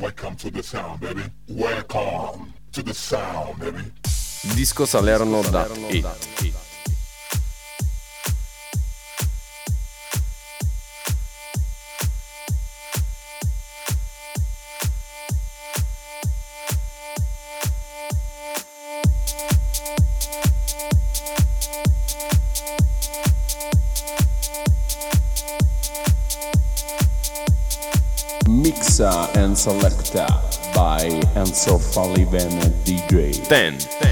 Welcome to the sound, baby. Welcome to the sound, baby. Disco Salerno da 8. Selecta by Enzo Falivene DJ. 10. 10.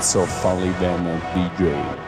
By Enzo Falivene DJ.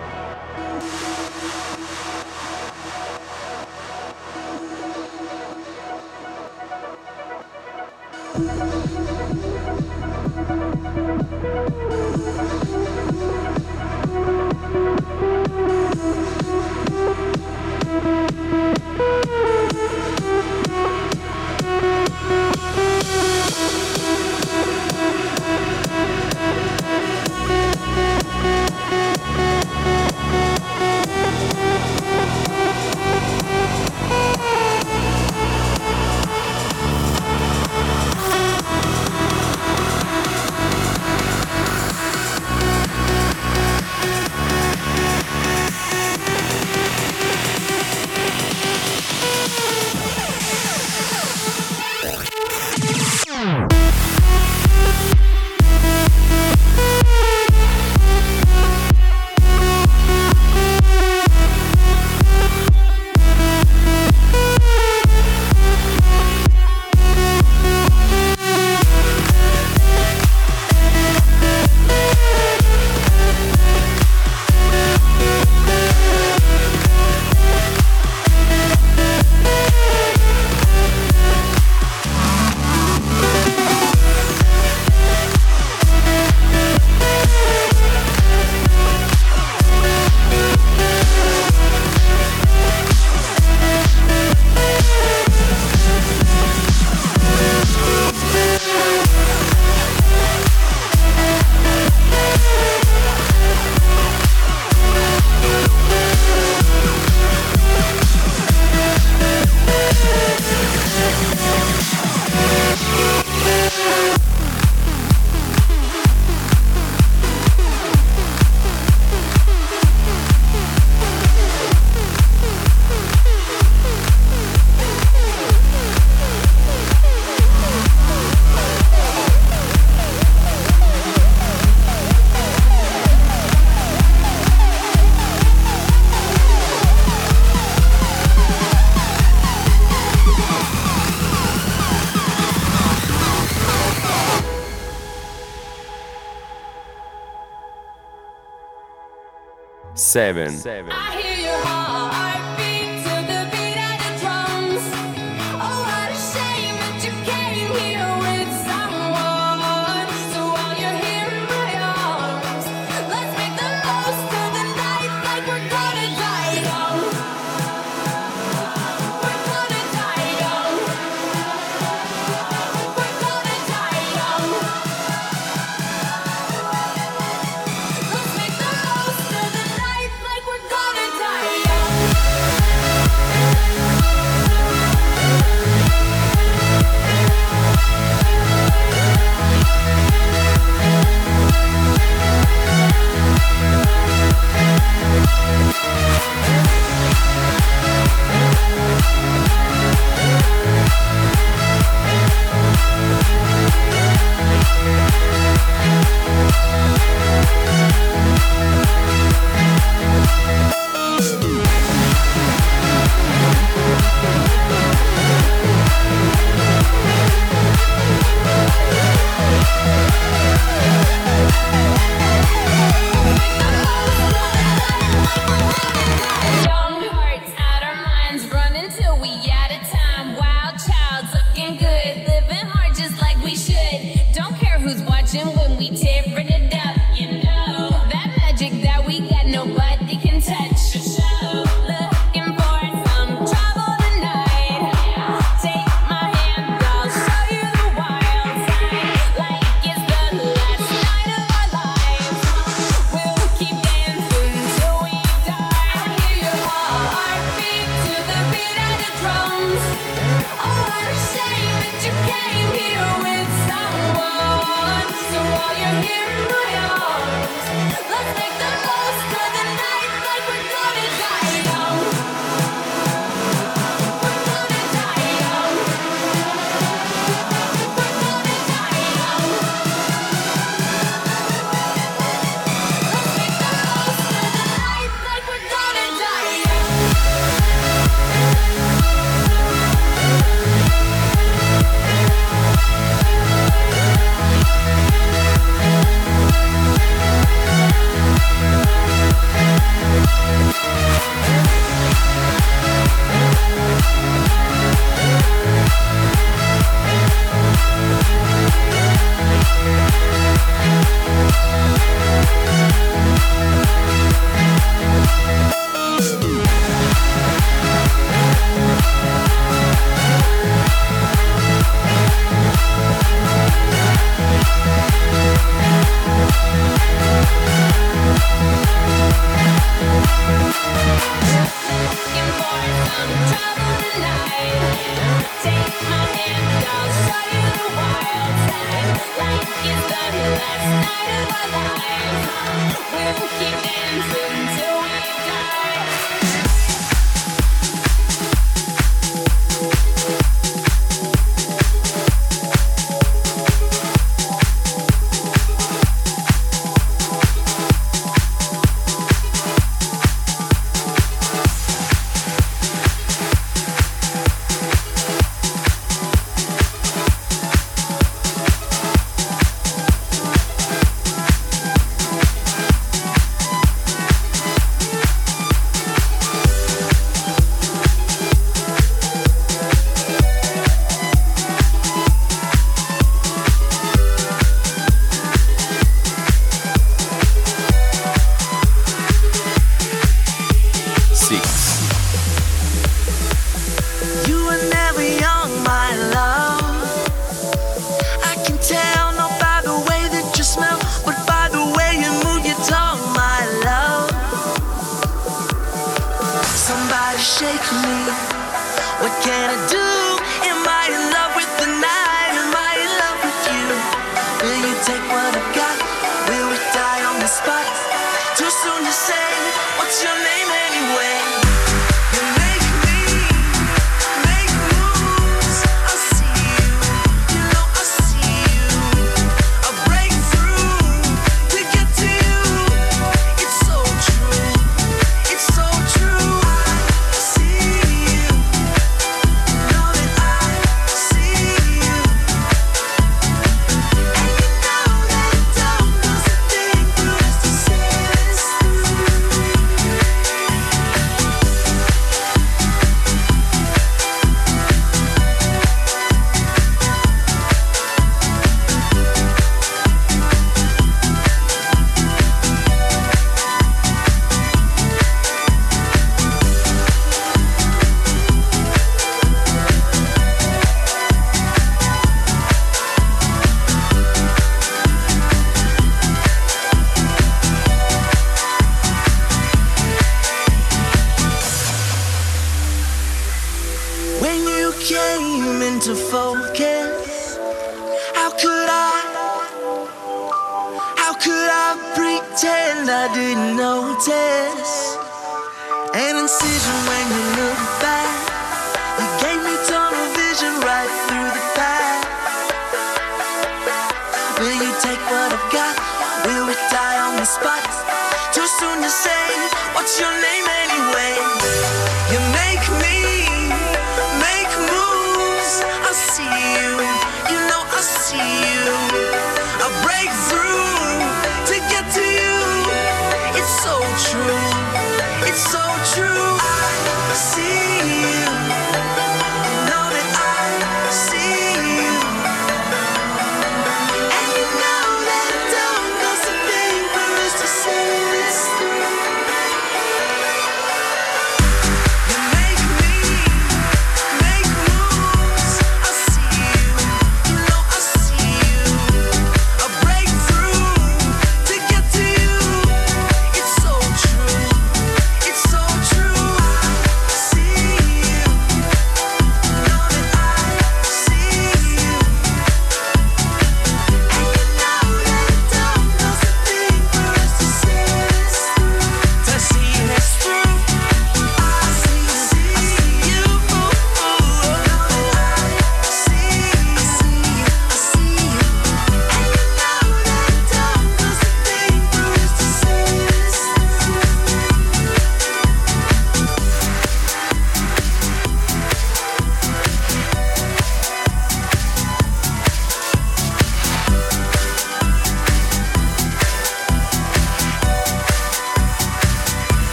Seven. I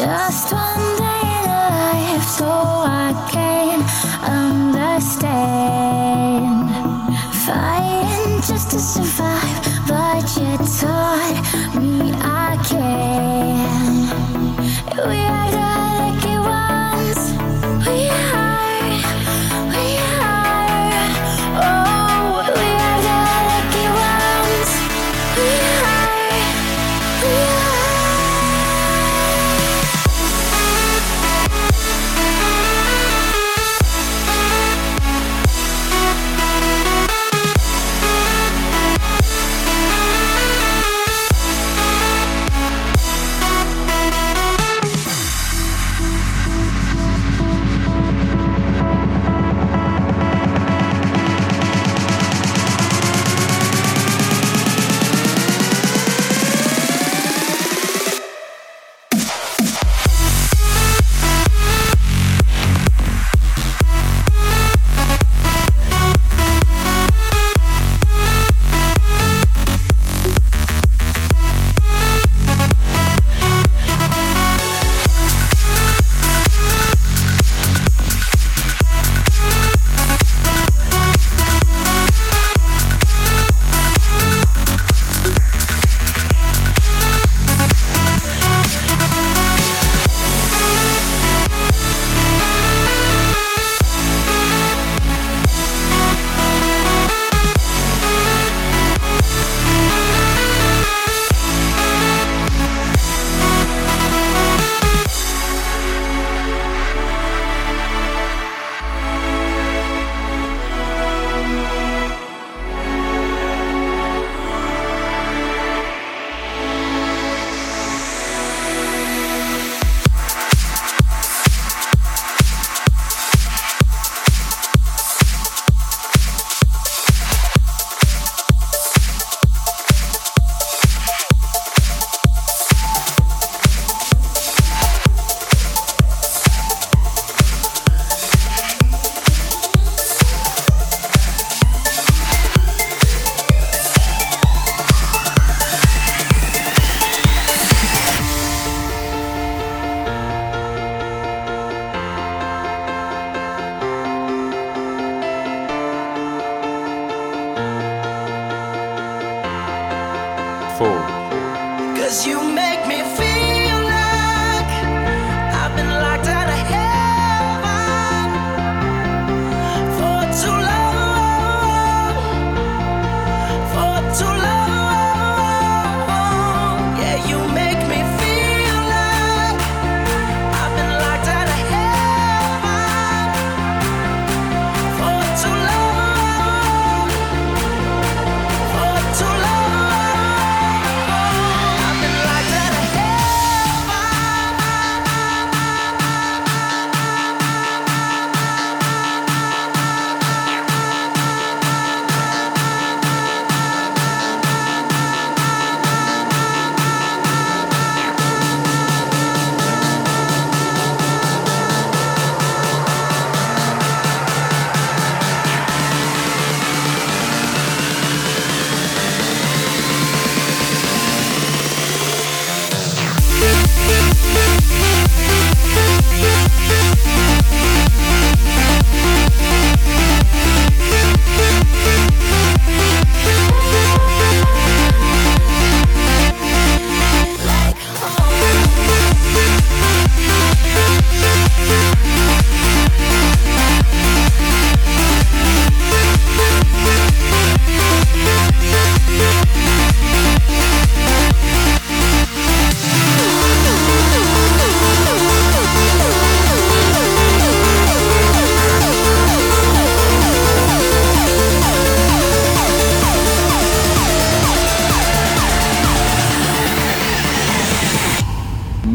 Just one day in a life, so I can understand. Fighting just to survive.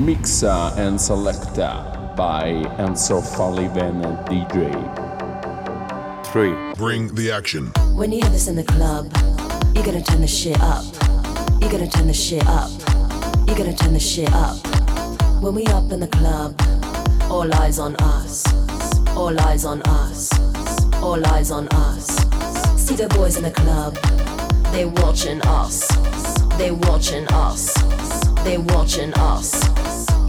And Selector by Enzo Falivene DJ. 3, Bring the action. When you have this in the club, you're gonna turn the shit up. You're gonna turn the shit up. You're gonna turn the shit up. When we up in the club, all eyes on us. All eyes on us. All eyes on us. See the boys in the club, they're watching us. They're watching us. They're watching us.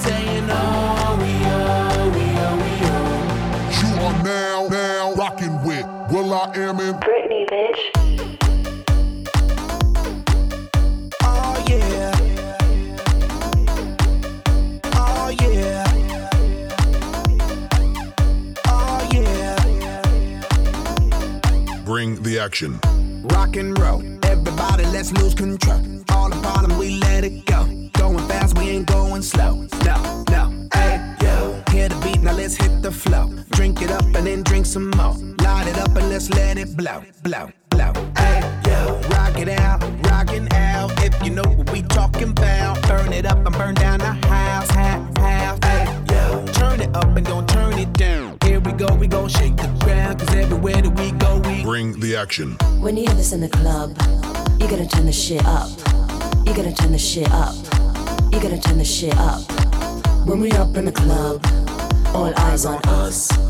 We saying oh, we oh, we oh, we oh. You are now, now rocking with will.i.am in Britney, bitch. Oh yeah. Oh yeah. Oh yeah. Bring the action. Rock and roll. Everybody, let's lose control. All the problems, we let it go. Going fast, we ain't going some more. Light it up and let's let it blow, blow, blow. Hey, yo. Rock it out, rockin' out. If you know what we talking about, burn it up and burn down the house, house, house. Hey, yo. Turn it up and don't turn it down. Here we go, we gon' shake the ground. Cause everywhere that we go, we Bring the action. When you hear this in the club, you gotta turn the shit up. You gotta turn the shit up. You gotta turn the shit up. When we up in the club, all eyes on us.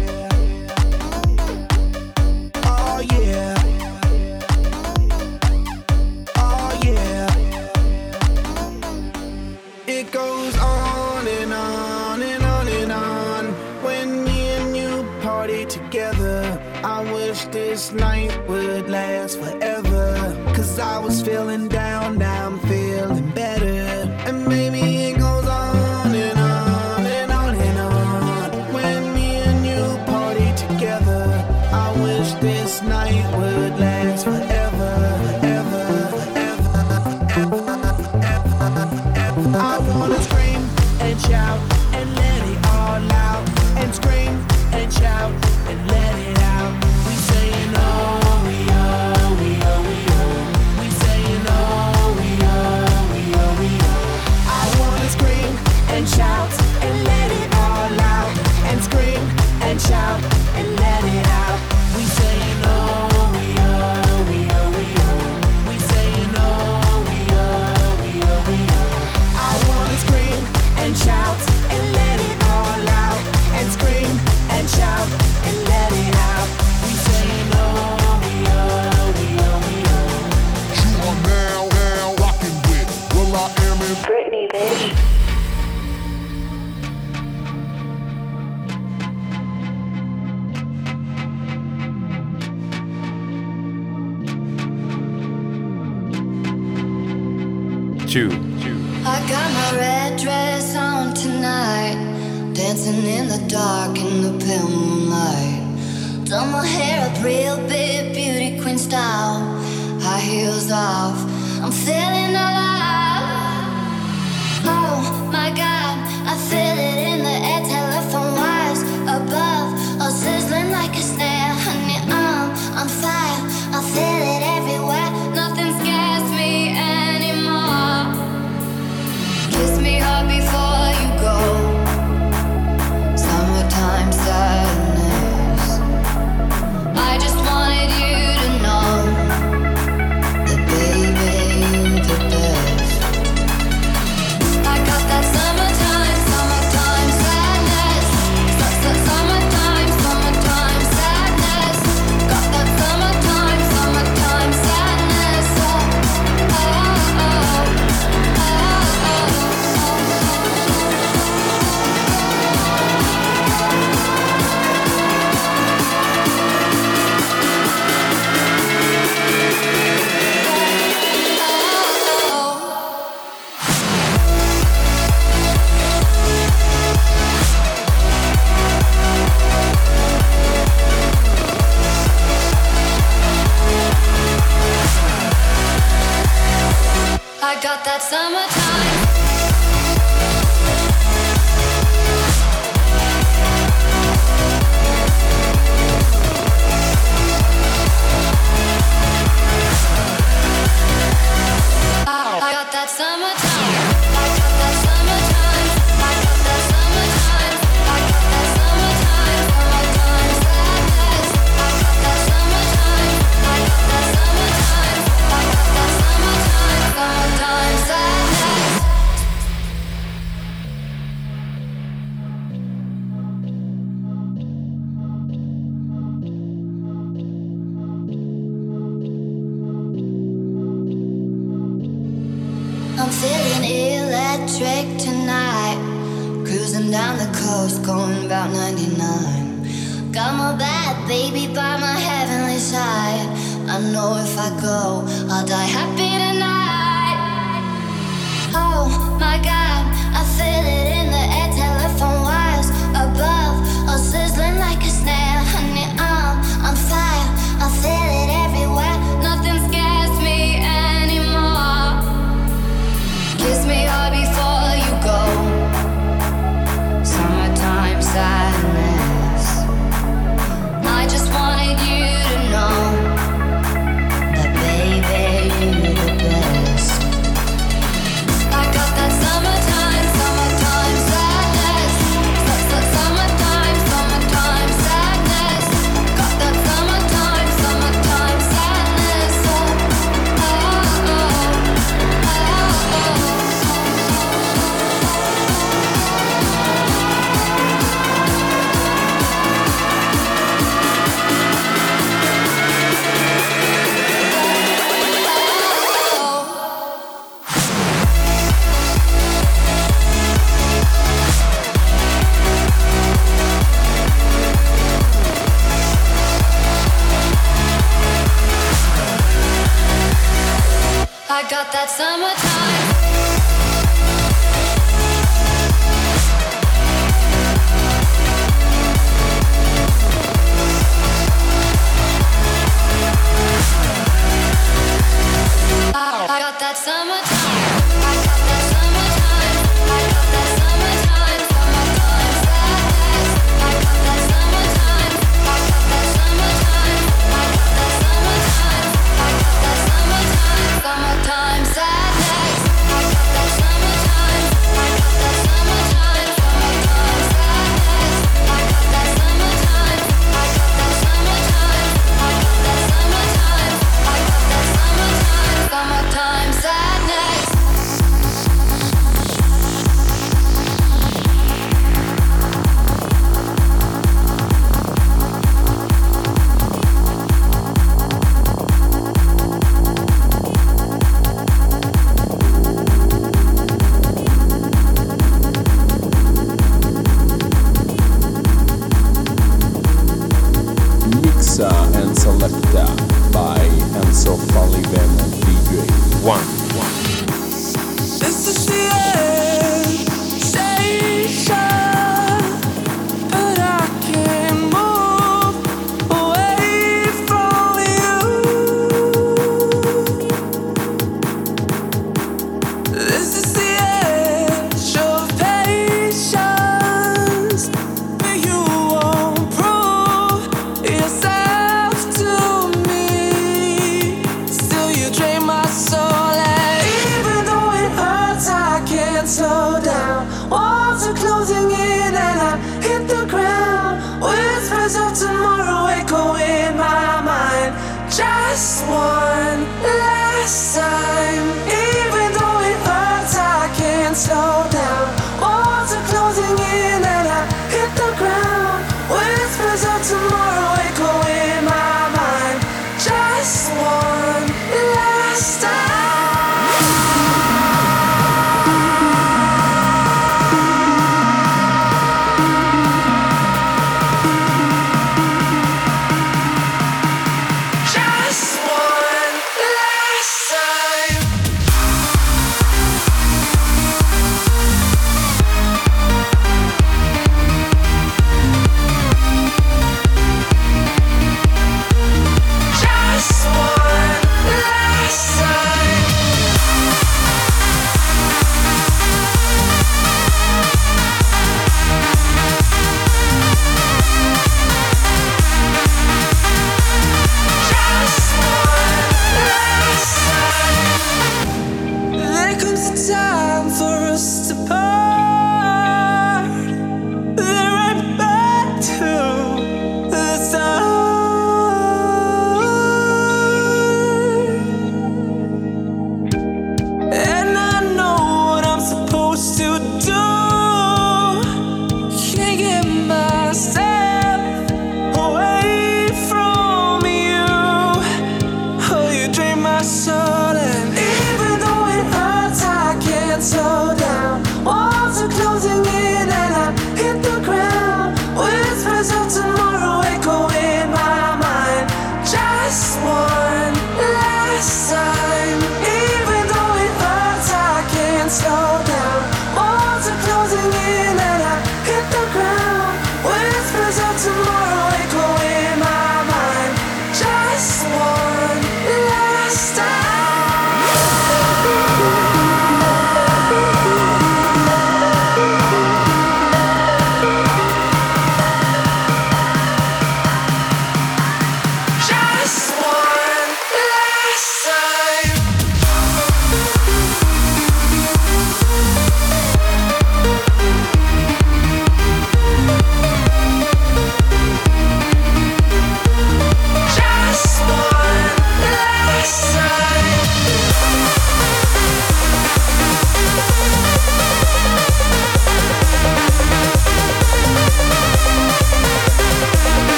This night would last forever. Cause I was feeling down, now I'm feeling two, I got my red dress on tonight, dancing in the dark in the pale moonlight. Done my hair up real big, beauty queen style. High heels off, I'm feeling alive. Oh my God, I feel it in the air, got that summer. was going about 99. Got my bad baby by my heavenly side. I know if I go, I'll die happy tonight. Oh my god.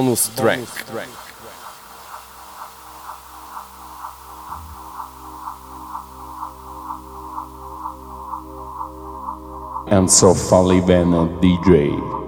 bonus track. Bonus track. And so Fali DJ.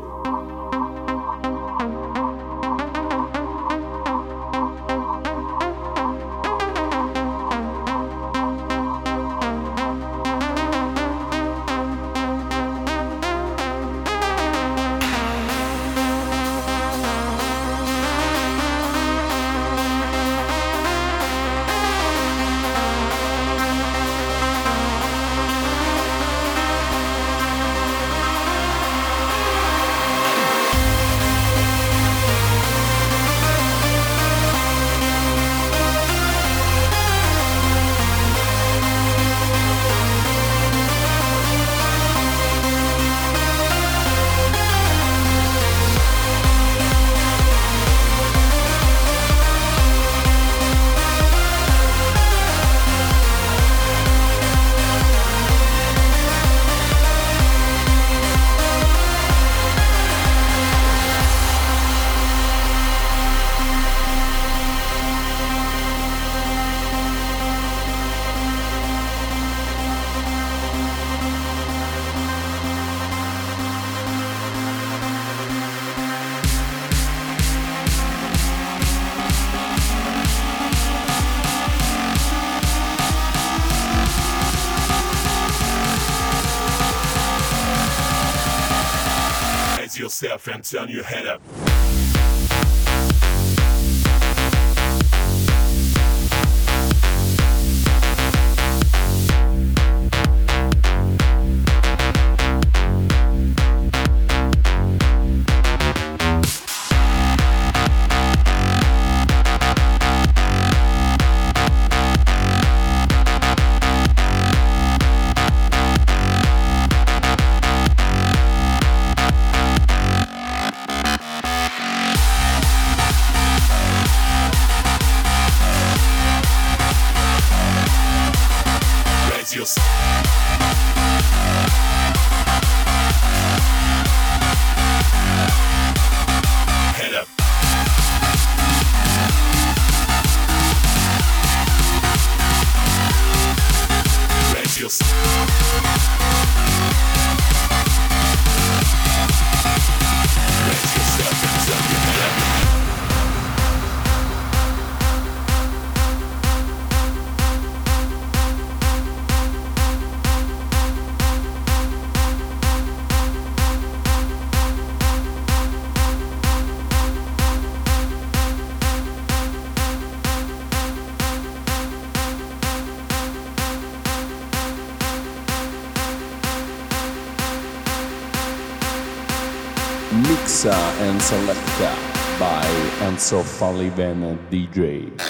fancy on your head up. Selecta by Enzo Falivene DJ.